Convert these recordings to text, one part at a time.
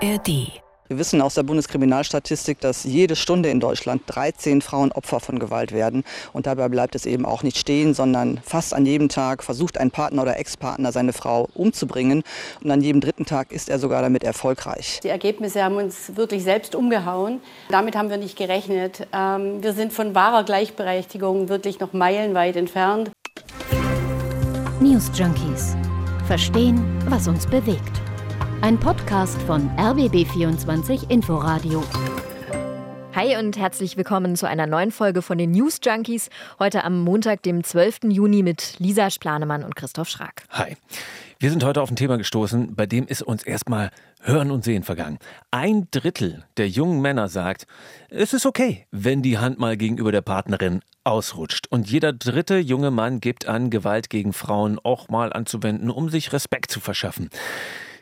ARD. Wir wissen aus der Bundeskriminalstatistik, dass jede Stunde in Deutschland 13 Frauen Opfer von Gewalt werden. Und dabei bleibt es eben auch nicht stehen, sondern fast an jedem Tag versucht ein Partner oder Ex-Partner seine Frau umzubringen. Und an jedem dritten Tag ist er sogar damit erfolgreich. Die Ergebnisse haben uns wirklich selbst umgehauen. Damit haben wir nicht gerechnet. Ähm, wir sind von wahrer Gleichberechtigung wirklich noch meilenweit entfernt. News Junkies. Verstehen, was uns bewegt. Ein Podcast von RBB24 Inforadio. Hi und herzlich willkommen zu einer neuen Folge von den News Junkies. Heute am Montag, dem 12. Juni mit Lisa Splanemann und Christoph Schrag. Hi. Wir sind heute auf ein Thema gestoßen, bei dem ist uns erstmal Hören und Sehen vergangen. Ein Drittel der jungen Männer sagt, es ist okay, wenn die Hand mal gegenüber der Partnerin ausrutscht. Und jeder dritte junge Mann gibt an, Gewalt gegen Frauen auch mal anzuwenden, um sich Respekt zu verschaffen.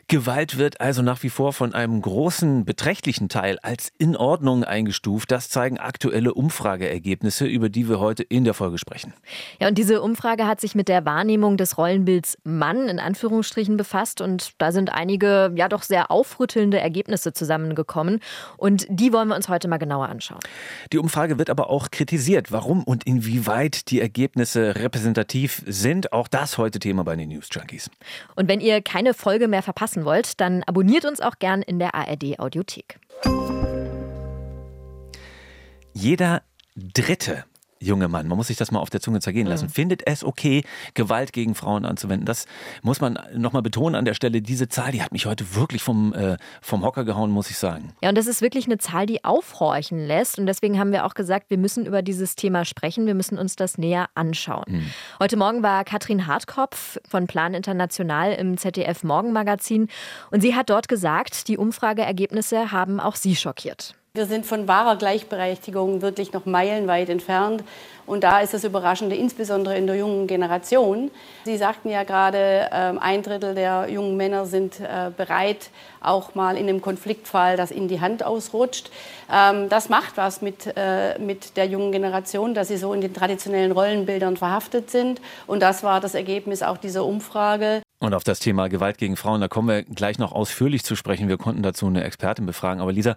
Gewalt wird also nach wie vor von einem großen, beträchtlichen Teil als in Ordnung eingestuft. Das zeigen aktuelle Umfrageergebnisse, über die wir heute in der Folge sprechen. Ja, und diese Umfrage hat sich mit der Wahrnehmung des Rollenbilds Mann in Anführungsstrichen befasst. Und da sind einige, ja doch sehr aufrüttelnde Ergebnisse zusammengekommen. Und die wollen wir uns heute mal genauer anschauen. Die Umfrage wird aber auch kritisiert, warum und inwieweit die Ergebnisse repräsentativ sind. Auch das heute Thema bei den News Junkies. Und wenn ihr keine Folge mehr verpassen verpassen wollt, dann abonniert uns auch gern in der ARD Audiothek. Jeder Dritte junge Mann, man muss sich das mal auf der Zunge zergehen lassen, mhm. findet es okay, Gewalt gegen Frauen anzuwenden. Das muss man nochmal betonen an der Stelle. Diese Zahl, die hat mich heute wirklich vom, äh, vom Hocker gehauen, muss ich sagen. Ja, und das ist wirklich eine Zahl, die aufhorchen lässt. Und deswegen haben wir auch gesagt, wir müssen über dieses Thema sprechen. Wir müssen uns das näher anschauen. Mhm. Heute Morgen war Katrin Hartkopf von Plan International im ZDF Morgenmagazin. Und sie hat dort gesagt, die Umfrageergebnisse haben auch sie schockiert. Wir sind von wahrer Gleichberechtigung wirklich noch meilenweit entfernt. Und da ist das Überraschende, insbesondere in der jungen Generation. Sie sagten ja gerade, ähm, ein Drittel der jungen Männer sind äh, bereit, auch mal in einem Konfliktfall, dass ihnen die Hand ausrutscht. Ähm, das macht was mit, äh, mit der jungen Generation, dass sie so in den traditionellen Rollenbildern verhaftet sind. Und das war das Ergebnis auch dieser Umfrage. Und auf das Thema Gewalt gegen Frauen, da kommen wir gleich noch ausführlich zu sprechen. Wir konnten dazu eine Expertin befragen. Aber Lisa,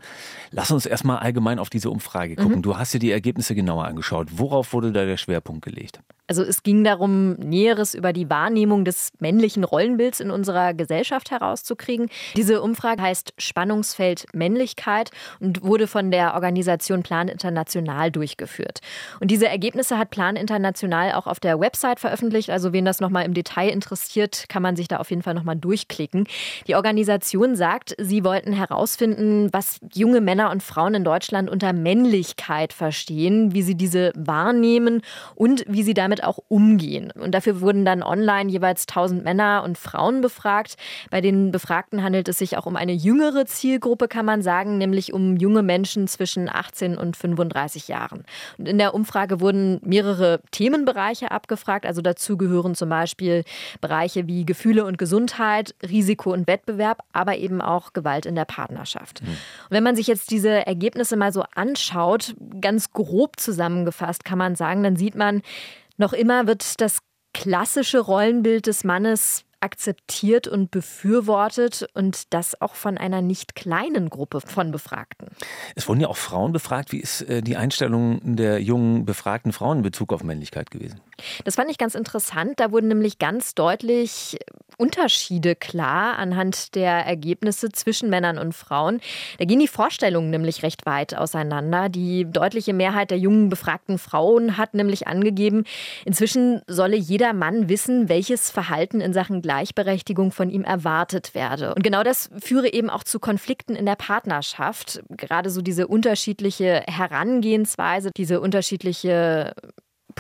lass uns erstmal allgemein auf diese Umfrage gucken. Mhm. Du hast dir die Ergebnisse genauer angeschaut. Worauf wurde da der Schwerpunkt gelegt? Also es ging darum, Näheres über die Wahrnehmung des männlichen Rollenbilds in unserer Gesellschaft herauszukriegen. Diese Umfrage heißt Spannungsfeld Männlichkeit und wurde von der Organisation Plan International durchgeführt. Und diese Ergebnisse hat Plan International auch auf der Website veröffentlicht. Also wen das nochmal im Detail interessiert, kann man sich da auf jeden Fall nochmal durchklicken. Die Organisation sagt, sie wollten herausfinden, was junge Männer und Frauen in Deutschland unter Männlichkeit verstehen, wie sie diese wahrnehmen und wie sie damit auch umgehen. Und dafür wurden dann online jeweils 1000 Männer und Frauen befragt. Bei den Befragten handelt es sich auch um eine jüngere Zielgruppe, kann man sagen, nämlich um junge Menschen zwischen 18 und 35 Jahren. Und in der Umfrage wurden mehrere Themenbereiche abgefragt. Also dazu gehören zum Beispiel Bereiche wie Gefühle und Gesundheit, Risiko und Wettbewerb, aber eben auch Gewalt in der Partnerschaft. Mhm. Und wenn man sich jetzt diese Ergebnisse mal so anschaut, ganz grob zusammengefasst kann man sagen, dann sieht man, noch immer wird das klassische Rollenbild des Mannes akzeptiert und befürwortet und das auch von einer nicht kleinen Gruppe von Befragten. Es wurden ja auch Frauen befragt. Wie ist äh, die Einstellung der jungen befragten Frauen in Bezug auf Männlichkeit gewesen? Das fand ich ganz interessant. Da wurden nämlich ganz deutlich Unterschiede klar anhand der Ergebnisse zwischen Männern und Frauen. Da gehen die Vorstellungen nämlich recht weit auseinander. Die deutliche Mehrheit der jungen befragten Frauen hat nämlich angegeben, inzwischen solle jeder Mann wissen, welches Verhalten in Sachen Gleichberechtigung von ihm erwartet werde. Und genau das führe eben auch zu Konflikten in der Partnerschaft. Gerade so diese unterschiedliche Herangehensweise, diese unterschiedliche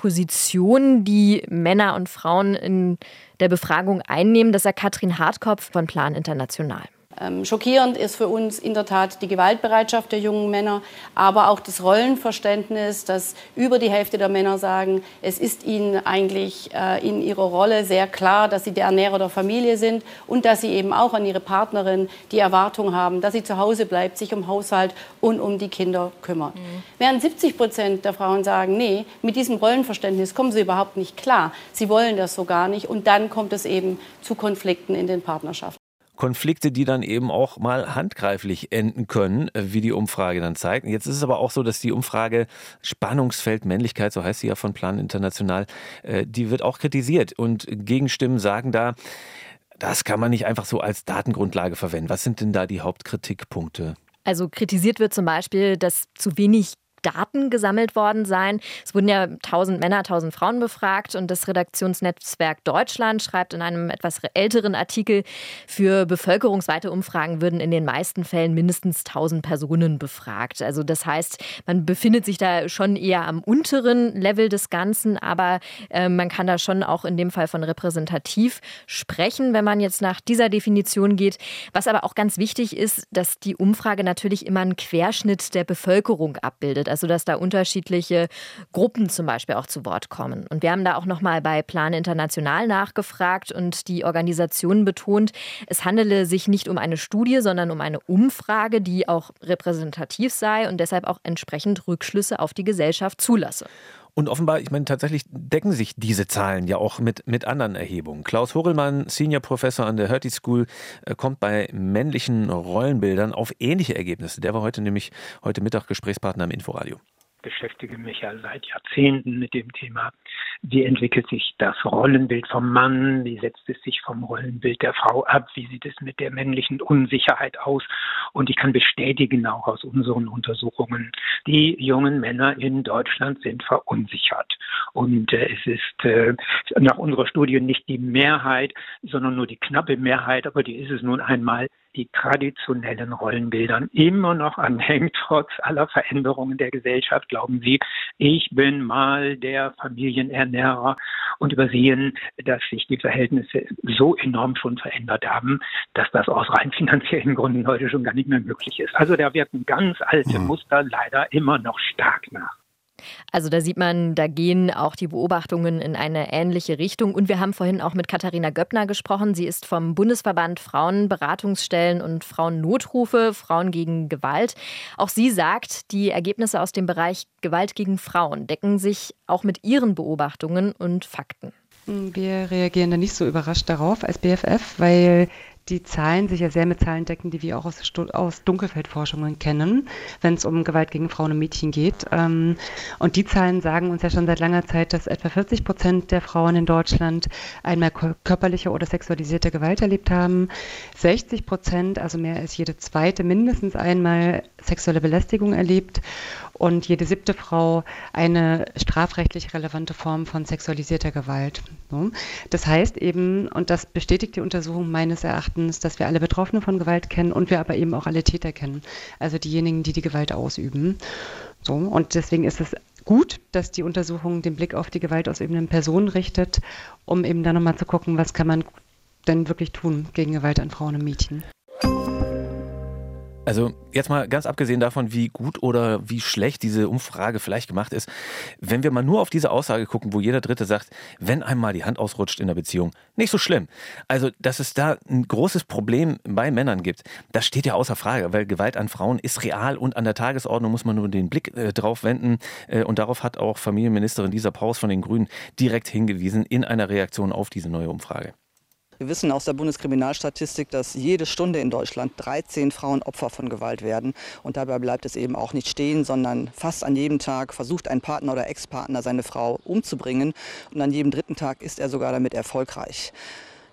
Position, die Männer und Frauen in der Befragung einnehmen. Das sagt Katrin Hartkopf von Plan International. Ähm, schockierend ist für uns in der Tat die Gewaltbereitschaft der jungen Männer, aber auch das Rollenverständnis, dass über die Hälfte der Männer sagen, es ist ihnen eigentlich äh, in ihrer Rolle sehr klar, dass sie der Ernährer der Familie sind und dass sie eben auch an ihre Partnerin die Erwartung haben, dass sie zu Hause bleibt, sich um Haushalt und um die Kinder kümmert. Mhm. Während 70 Prozent der Frauen sagen, nee, mit diesem Rollenverständnis kommen sie überhaupt nicht klar. Sie wollen das so gar nicht und dann kommt es eben zu Konflikten in den Partnerschaften. Konflikte, die dann eben auch mal handgreiflich enden können, äh, wie die Umfrage dann zeigt. Jetzt ist es aber auch so, dass die Umfrage Spannungsfeld Männlichkeit, so heißt sie ja von Plan International, äh, die wird auch kritisiert und Gegenstimmen sagen da, das kann man nicht einfach so als Datengrundlage verwenden. Was sind denn da die Hauptkritikpunkte? Also kritisiert wird zum Beispiel, dass zu wenig Daten gesammelt worden sein. Es wurden ja 1000 Männer, 1000 Frauen befragt und das Redaktionsnetzwerk Deutschland schreibt in einem etwas älteren Artikel, für bevölkerungsweite Umfragen würden in den meisten Fällen mindestens 1000 Personen befragt. Also das heißt, man befindet sich da schon eher am unteren Level des Ganzen, aber äh, man kann da schon auch in dem Fall von repräsentativ sprechen, wenn man jetzt nach dieser Definition geht. Was aber auch ganz wichtig ist, dass die Umfrage natürlich immer einen Querschnitt der Bevölkerung abbildet also dass da unterschiedliche Gruppen zum Beispiel auch zu Wort kommen. Und wir haben da auch nochmal bei Plan International nachgefragt und die Organisation betont, es handele sich nicht um eine Studie, sondern um eine Umfrage, die auch repräsentativ sei und deshalb auch entsprechend Rückschlüsse auf die Gesellschaft zulasse. Und offenbar, ich meine, tatsächlich decken sich diese Zahlen ja auch mit, mit anderen Erhebungen. Klaus Horelmann, Senior Professor an der Hertie School, äh, kommt bei männlichen Rollenbildern auf ähnliche Ergebnisse. Der war heute nämlich heute Mittag Gesprächspartner im Inforadio beschäftige mich ja seit Jahrzehnten mit dem Thema, wie entwickelt sich das Rollenbild vom Mann, wie setzt es sich vom Rollenbild der Frau ab, wie sieht es mit der männlichen Unsicherheit aus. Und ich kann bestätigen, auch aus unseren Untersuchungen, die jungen Männer in Deutschland sind verunsichert. Und äh, es ist äh, nach unserer Studie nicht die Mehrheit, sondern nur die knappe Mehrheit, aber die ist es nun einmal, die traditionellen Rollenbildern immer noch anhängt, trotz aller Veränderungen der Gesellschaft. Glauben Sie, ich bin mal der Familienernährer und übersehen, dass sich die Verhältnisse so enorm schon verändert haben, dass das aus rein finanziellen Gründen heute schon gar nicht mehr möglich ist. Also da wirken ganz alte hm. Muster leider immer noch stark nach. Also da sieht man, da gehen auch die Beobachtungen in eine ähnliche Richtung. Und wir haben vorhin auch mit Katharina Göppner gesprochen. Sie ist vom Bundesverband Frauenberatungsstellen und Frauennotrufe, Frauen gegen Gewalt. Auch sie sagt, die Ergebnisse aus dem Bereich Gewalt gegen Frauen decken sich auch mit ihren Beobachtungen und Fakten. Wir reagieren da nicht so überrascht darauf als BFF, weil die Zahlen sich ja sehr mit Zahlen decken, die wir auch aus, aus Dunkelfeldforschungen kennen, wenn es um Gewalt gegen Frauen und Mädchen geht. Ähm, und die Zahlen sagen uns ja schon seit langer Zeit, dass etwa 40 Prozent der Frauen in Deutschland einmal körperliche oder sexualisierte Gewalt erlebt haben. 60 Prozent, also mehr als jede zweite, mindestens einmal sexuelle Belästigung erlebt und jede siebte Frau eine strafrechtlich relevante Form von sexualisierter Gewalt. Das heißt eben, und das bestätigt die Untersuchung meines Erachtens, dass wir alle Betroffene von Gewalt kennen und wir aber eben auch alle Täter kennen, also diejenigen, die die Gewalt ausüben. So, und deswegen ist es gut, dass die Untersuchung den Blick auf die gewaltausübenden Personen richtet, um eben dann nochmal zu gucken, was kann man denn wirklich tun gegen Gewalt an Frauen und Mädchen. Also jetzt mal ganz abgesehen davon, wie gut oder wie schlecht diese Umfrage vielleicht gemacht ist, wenn wir mal nur auf diese Aussage gucken, wo jeder Dritte sagt, wenn einmal die Hand ausrutscht in der Beziehung, nicht so schlimm. Also, dass es da ein großes Problem bei Männern gibt, das steht ja außer Frage, weil Gewalt an Frauen ist real und an der Tagesordnung muss man nur den Blick äh, drauf wenden. Äh, und darauf hat auch Familienministerin Lisa Paus von den Grünen direkt hingewiesen in einer Reaktion auf diese neue Umfrage. Wir wissen aus der Bundeskriminalstatistik, dass jede Stunde in Deutschland 13 Frauen Opfer von Gewalt werden. Und dabei bleibt es eben auch nicht stehen, sondern fast an jedem Tag versucht ein Partner oder Ex-Partner seine Frau umzubringen. Und an jedem dritten Tag ist er sogar damit erfolgreich.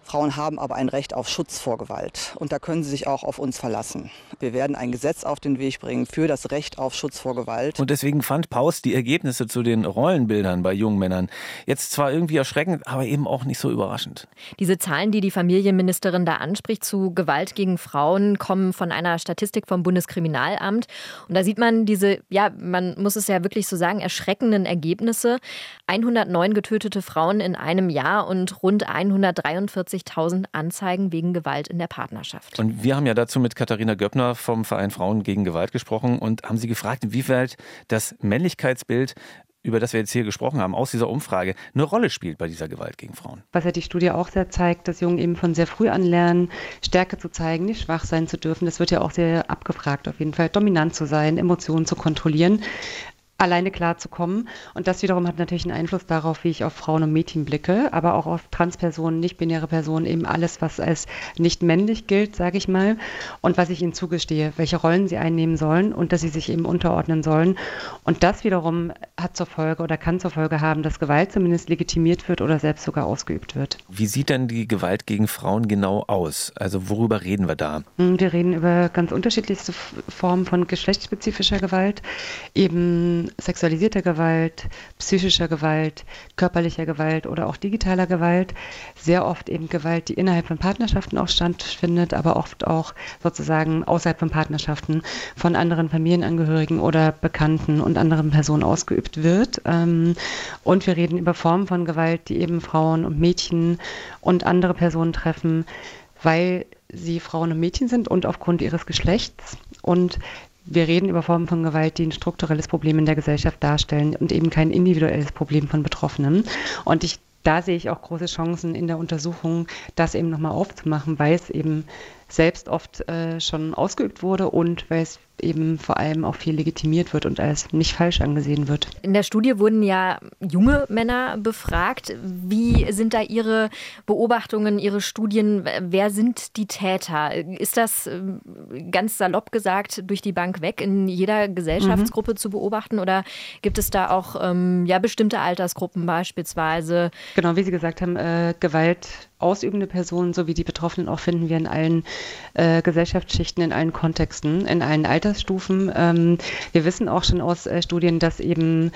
Frauen haben aber ein Recht auf Schutz vor Gewalt. Und da können sie sich auch auf uns verlassen. Wir werden ein Gesetz auf den Weg bringen für das Recht auf Schutz vor Gewalt. Und deswegen fand Paus die Ergebnisse zu den Rollenbildern bei jungen Männern jetzt zwar irgendwie erschreckend, aber eben auch nicht so überraschend. Diese Zahlen, die die Familienministerin da anspricht zu Gewalt gegen Frauen, kommen von einer Statistik vom Bundeskriminalamt. Und da sieht man diese, ja, man muss es ja wirklich so sagen, erschreckenden Ergebnisse. 109 getötete Frauen in einem Jahr und rund 143 50.000 Anzeigen wegen Gewalt in der Partnerschaft. Und wir haben ja dazu mit Katharina Göppner vom Verein Frauen gegen Gewalt gesprochen und haben sie gefragt, inwieweit das Männlichkeitsbild über das wir jetzt hier gesprochen haben, aus dieser Umfrage, eine Rolle spielt bei dieser Gewalt gegen Frauen. Was ja die Studie auch sehr zeigt, dass Jungen eben von sehr früh an lernen, Stärke zu zeigen, nicht schwach sein zu dürfen. Das wird ja auch sehr abgefragt, auf jeden Fall dominant zu sein, Emotionen zu kontrollieren. Alleine klarzukommen. Und das wiederum hat natürlich einen Einfluss darauf, wie ich auf Frauen und Mädchen blicke, aber auch auf Transpersonen, nicht-binäre Personen, eben alles, was als nicht männlich gilt, sage ich mal, und was ich ihnen zugestehe, welche Rollen sie einnehmen sollen und dass sie sich eben unterordnen sollen. Und das wiederum hat zur Folge oder kann zur Folge haben, dass Gewalt zumindest legitimiert wird oder selbst sogar ausgeübt wird. Wie sieht denn die Gewalt gegen Frauen genau aus? Also worüber reden wir da? Hm, wir reden über ganz unterschiedlichste Formen von geschlechtsspezifischer Gewalt, eben sexualisierter Gewalt, psychischer Gewalt, körperlicher Gewalt oder auch digitaler Gewalt. Sehr oft eben Gewalt, die innerhalb von Partnerschaften auch stattfindet, aber oft auch sozusagen außerhalb von Partnerschaften von anderen Familienangehörigen oder Bekannten und anderen Personen ausgeübt wird. Ähm, und wir reden über Formen von Gewalt, die eben Frauen und Mädchen und andere Personen treffen, weil sie Frauen und Mädchen sind und aufgrund ihres Geschlechts. Und wir reden über Formen von Gewalt, die ein strukturelles Problem in der Gesellschaft darstellen und eben kein individuelles Problem von Betroffenen. Und ich, da sehe ich auch große Chancen in der Untersuchung, das eben nochmal aufzumachen, weil es eben selbst oft äh, schon ausgeübt wurde und weil es eben vor allem auch viel legitimiert wird und als nicht falsch angesehen wird. In der Studie wurden ja junge Männer befragt. Wie sind da Ihre Beobachtungen, Ihre Studien? Wer sind die Täter? Ist das äh, ganz salopp gesagt durch die Bank weg in jeder Gesellschaftsgruppe mhm. zu beobachten oder gibt es da auch ähm, ja, bestimmte Altersgruppen beispielsweise? Genau, wie Sie gesagt haben, äh, Gewalt ausübende Personen sowie die Betroffenen auch finden wir in allen äh, Gesellschaftsschichten, in allen Kontexten, in allen Altersstufen. Ähm, wir wissen auch schon aus äh, Studien, dass eben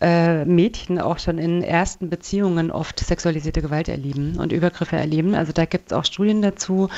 äh, Mädchen auch schon in ersten Beziehungen oft sexualisierte Gewalt erleben und Übergriffe erleben. Also da gibt es auch Studien dazu.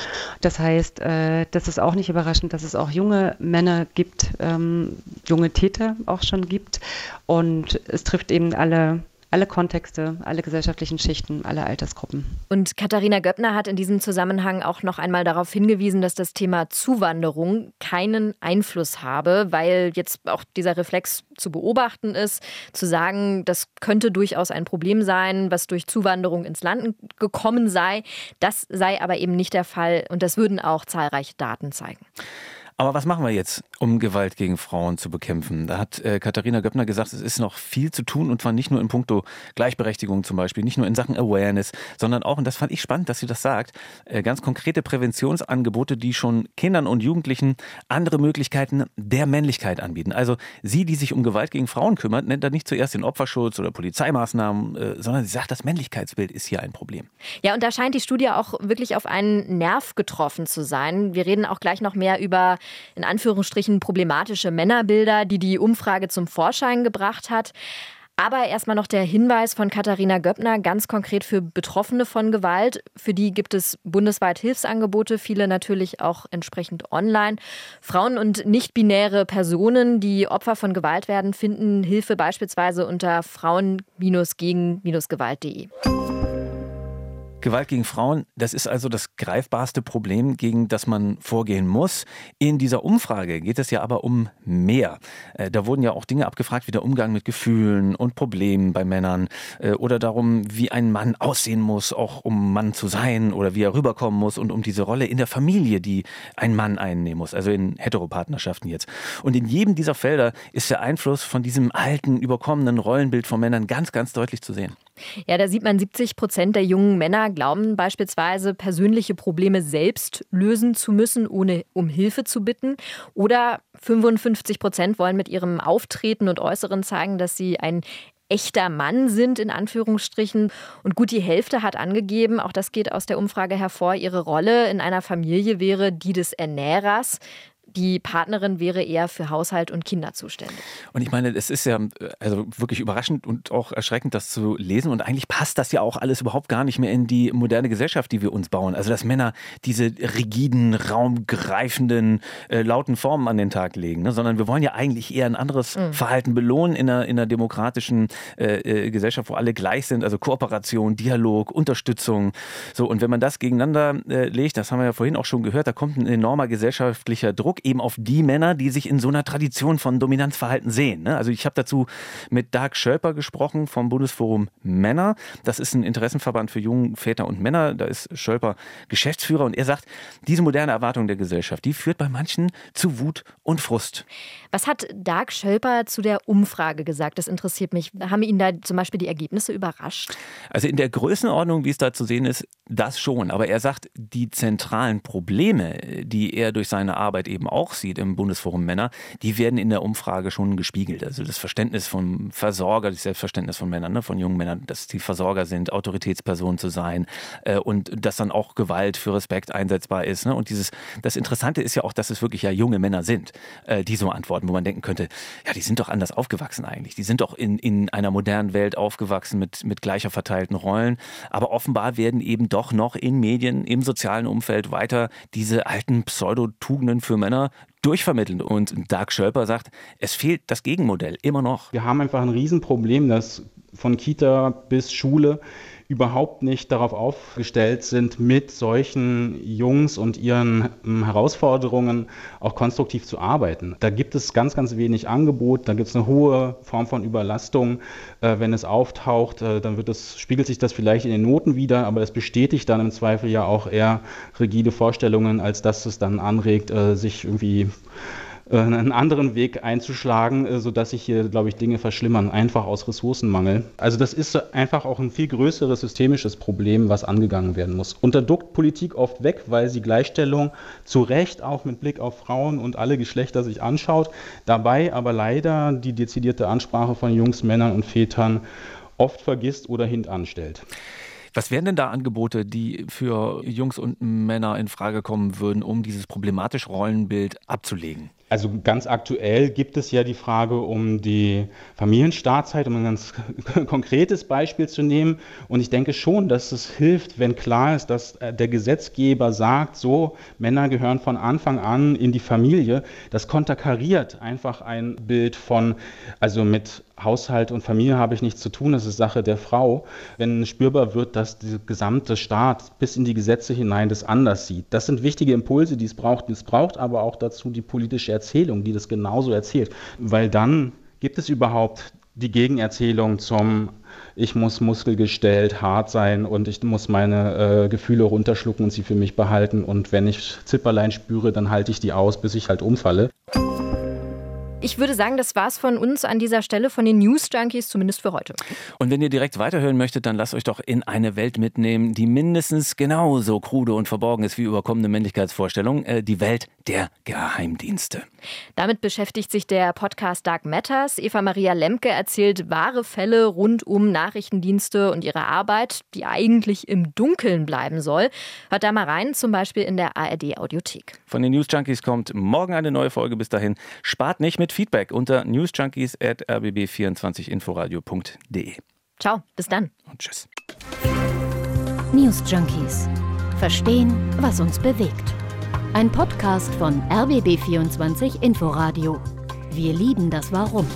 Das heißt, äh, das ist auch nicht überraschend, dass es auch junge Männer gibt, ähm, junge Täter auch schon gibt. Und es trifft eben alle alle Kontexte, alle gesellschaftlichen Schichten, alle Altersgruppen. Und Katharina Göppner hat in diesem Zusammenhang auch noch einmal darauf hingewiesen, dass das Thema Zuwanderung keinen Einfluss habe, weil jetzt auch dieser Reflex zu beobachten ist, zu sagen, das könnte durchaus ein Problem sein, was durch Zuwanderung ins Land gekommen sei. Das sei aber eben nicht der Fall und das würden auch zahlreiche Daten zeigen. Aber was machen wir jetzt, um Gewalt gegen Frauen zu bekämpfen? Da hat äh, Katharina Göppner gesagt, es ist noch viel zu tun und zwar nicht nur in puncto Gleichberechtigung zum Beispiel, nicht nur in Sachen Awareness, sondern auch, und das fand ich spannend, dass sie das sagt, äh, ganz konkrete Präventionsangebote, die schon Kindern und Jugendlichen andere Möglichkeiten der Männlichkeit anbieten. Also sie, die sich um Gewalt gegen Frauen kümmert, nennt da nicht zuerst den Opferschutz oder Polizeimaßnahmen, äh, sondern sie sagt, das Männlichkeitsbild ist hier ein Problem. Ja, und da scheint die Studie auch wirklich auf einen Nerv getroffen zu sein. Wir reden auch gleich noch mehr über in Anführungsstrichen problematische Männerbilder, die die Umfrage zum Vorschein gebracht hat. Aber erstmal noch der Hinweis von Katharina Göppner, ganz konkret für Betroffene von Gewalt. Für die gibt es bundesweit Hilfsangebote, viele natürlich auch entsprechend online. Frauen und nicht-binäre Personen, die Opfer von Gewalt werden, finden Hilfe beispielsweise unter frauen-gegen-gewalt.de. Gewalt gegen Frauen, das ist also das greifbarste Problem, gegen das man vorgehen muss. In dieser Umfrage geht es ja aber um mehr. Äh, da wurden ja auch Dinge abgefragt wie der Umgang mit Gefühlen und Problemen bei Männern äh, oder darum, wie ein Mann aussehen muss, auch um Mann zu sein oder wie er rüberkommen muss und um diese Rolle in der Familie, die ein Mann einnehmen muss, also in Heteropartnerschaften jetzt. Und in jedem dieser Felder ist der Einfluss von diesem alten, überkommenen Rollenbild von Männern ganz, ganz deutlich zu sehen. Ja, da sieht man 70 Prozent der jungen Männer glauben beispielsweise, persönliche Probleme selbst lösen zu müssen, ohne um Hilfe zu bitten. Oder 55 Prozent wollen mit ihrem Auftreten und Äußeren zeigen, dass sie ein echter Mann sind, in Anführungsstrichen. Und gut die Hälfte hat angegeben, auch das geht aus der Umfrage hervor, ihre Rolle in einer Familie wäre die des Ernährers die Partnerin wäre eher für Haushalt und Kinder zuständig. Und ich meine, es ist ja also wirklich überraschend und auch erschreckend, das zu lesen. Und eigentlich passt das ja auch alles überhaupt gar nicht mehr in die moderne Gesellschaft, die wir uns bauen. Also, dass Männer diese rigiden, raumgreifenden, äh, lauten Formen an den Tag legen, ne? sondern wir wollen ja eigentlich eher ein anderes mhm. Verhalten belohnen in einer, in einer demokratischen äh, äh, Gesellschaft, wo alle gleich sind. Also Kooperation, Dialog, Unterstützung. So, und wenn man das gegeneinander äh, legt, das haben wir ja vorhin auch schon gehört, da kommt ein enormer gesellschaftlicher Druck eben auf die Männer, die sich in so einer Tradition von Dominanzverhalten sehen. Ne? Also ich habe dazu mit Dark Schölper gesprochen vom Bundesforum Männer. Das ist ein Interessenverband für junge Väter und Männer. Da ist Schölper Geschäftsführer und er sagt, diese moderne Erwartung der Gesellschaft, die führt bei manchen zu Wut und Frust. Was hat Dark Schölper zu der Umfrage gesagt? Das interessiert mich. Haben ihn da zum Beispiel die Ergebnisse überrascht? Also in der Größenordnung, wie es da zu sehen ist, das schon. Aber er sagt, die zentralen Probleme, die er durch seine Arbeit eben auch sieht im Bundesforum Männer, die werden in der Umfrage schon gespiegelt. Also das Verständnis vom Versorger, das Selbstverständnis von Männern, ne, von jungen Männern, dass die Versorger sind, Autoritätspersonen zu sein äh, und dass dann auch Gewalt für Respekt einsetzbar ist. Ne? Und dieses, das Interessante ist ja auch, dass es wirklich ja junge Männer sind, äh, die so antworten, wo man denken könnte, ja, die sind doch anders aufgewachsen eigentlich. Die sind doch in, in einer modernen Welt aufgewachsen mit, mit gleicher verteilten Rollen. Aber offenbar werden eben doch noch in Medien, im sozialen Umfeld weiter diese alten Pseudotugenden für Männer durchvermitteln. Und Dark Schölper sagt, es fehlt das Gegenmodell immer noch. Wir haben einfach ein Riesenproblem, dass von Kita bis Schule überhaupt nicht darauf aufgestellt sind, mit solchen Jungs und ihren ähm, Herausforderungen auch konstruktiv zu arbeiten. Da gibt es ganz, ganz wenig Angebot, da gibt es eine hohe Form von Überlastung. Äh, wenn es auftaucht, äh, dann wird es, spiegelt sich das vielleicht in den Noten wieder, aber es bestätigt dann im Zweifel ja auch eher rigide Vorstellungen, als dass es dann anregt, äh, sich irgendwie einen anderen Weg einzuschlagen, äh, sodass sich hier, glaube ich, Dinge verschlimmern, einfach aus Ressourcenmangel. Also das ist einfach auch ein viel größeres systemisches Problem, was angegangen werden muss. Unterduckt Politik oft weg, weil sie Gleichstellung zu Recht auch mit Blick auf Frauen und alle Geschlechter sich anschaut, dabei aber leider die dezidierte Ansprache von Jungs, Männern und Vätern oft vergisst oder hintanstellt. Was wären denn da Angebote, die für Jungs und Männer in Frage kommen würden, um dieses problematische Rollenbild abzulegen? Also ganz aktuell gibt es ja die Frage um die Familienstartzeit, um ein ganz konkretes Beispiel zu nehmen. Und ich denke schon, dass es hilft, wenn klar ist, dass äh, der Gesetzgeber sagt, so, Männer gehören von Anfang an in die Familie. Das konterkariert einfach ein Bild von, also mit Haushalt und Familie habe ich nichts zu tun, das ist Sache der Frau. Wenn spürbar wird, dass der gesamte Staat bis in die Gesetze hinein das anders sieht. Das sind wichtige Impulse, die es braucht. Es braucht aber auch dazu die politische Erzählung, die das genauso erzählt. Weil dann gibt es überhaupt die Gegenerzählung zum ich muss muskelgestellt, hart sein und ich muss meine äh, Gefühle runterschlucken und sie für mich behalten und wenn ich Zipperlein spüre, dann halte ich die aus, bis ich halt umfalle. Ich würde sagen, das war's von uns an dieser Stelle, von den News Junkies, zumindest für heute. Und wenn ihr direkt weiterhören möchtet, dann lasst euch doch in eine Welt mitnehmen, die mindestens genauso krude und verborgen ist wie überkommene Männlichkeitsvorstellungen, äh, die Welt der Geheimdienste. Damit beschäftigt sich der Podcast Dark Matters. Eva Maria Lemke erzählt wahre Fälle rund um Nachrichtendienste und ihre Arbeit, die eigentlich im Dunkeln bleiben soll. Hört da mal rein, zum Beispiel in der ARD Audiothek. Von den News Junkies kommt morgen eine neue Folge. Bis dahin spart nicht mit Feedback unter newsjunkies.rbb24inforadio.de. Ciao, bis dann. Und tschüss. News Junkies. Verstehen, was uns bewegt. Ein Podcast von RBB24 Inforadio. Wir lieben das Warum.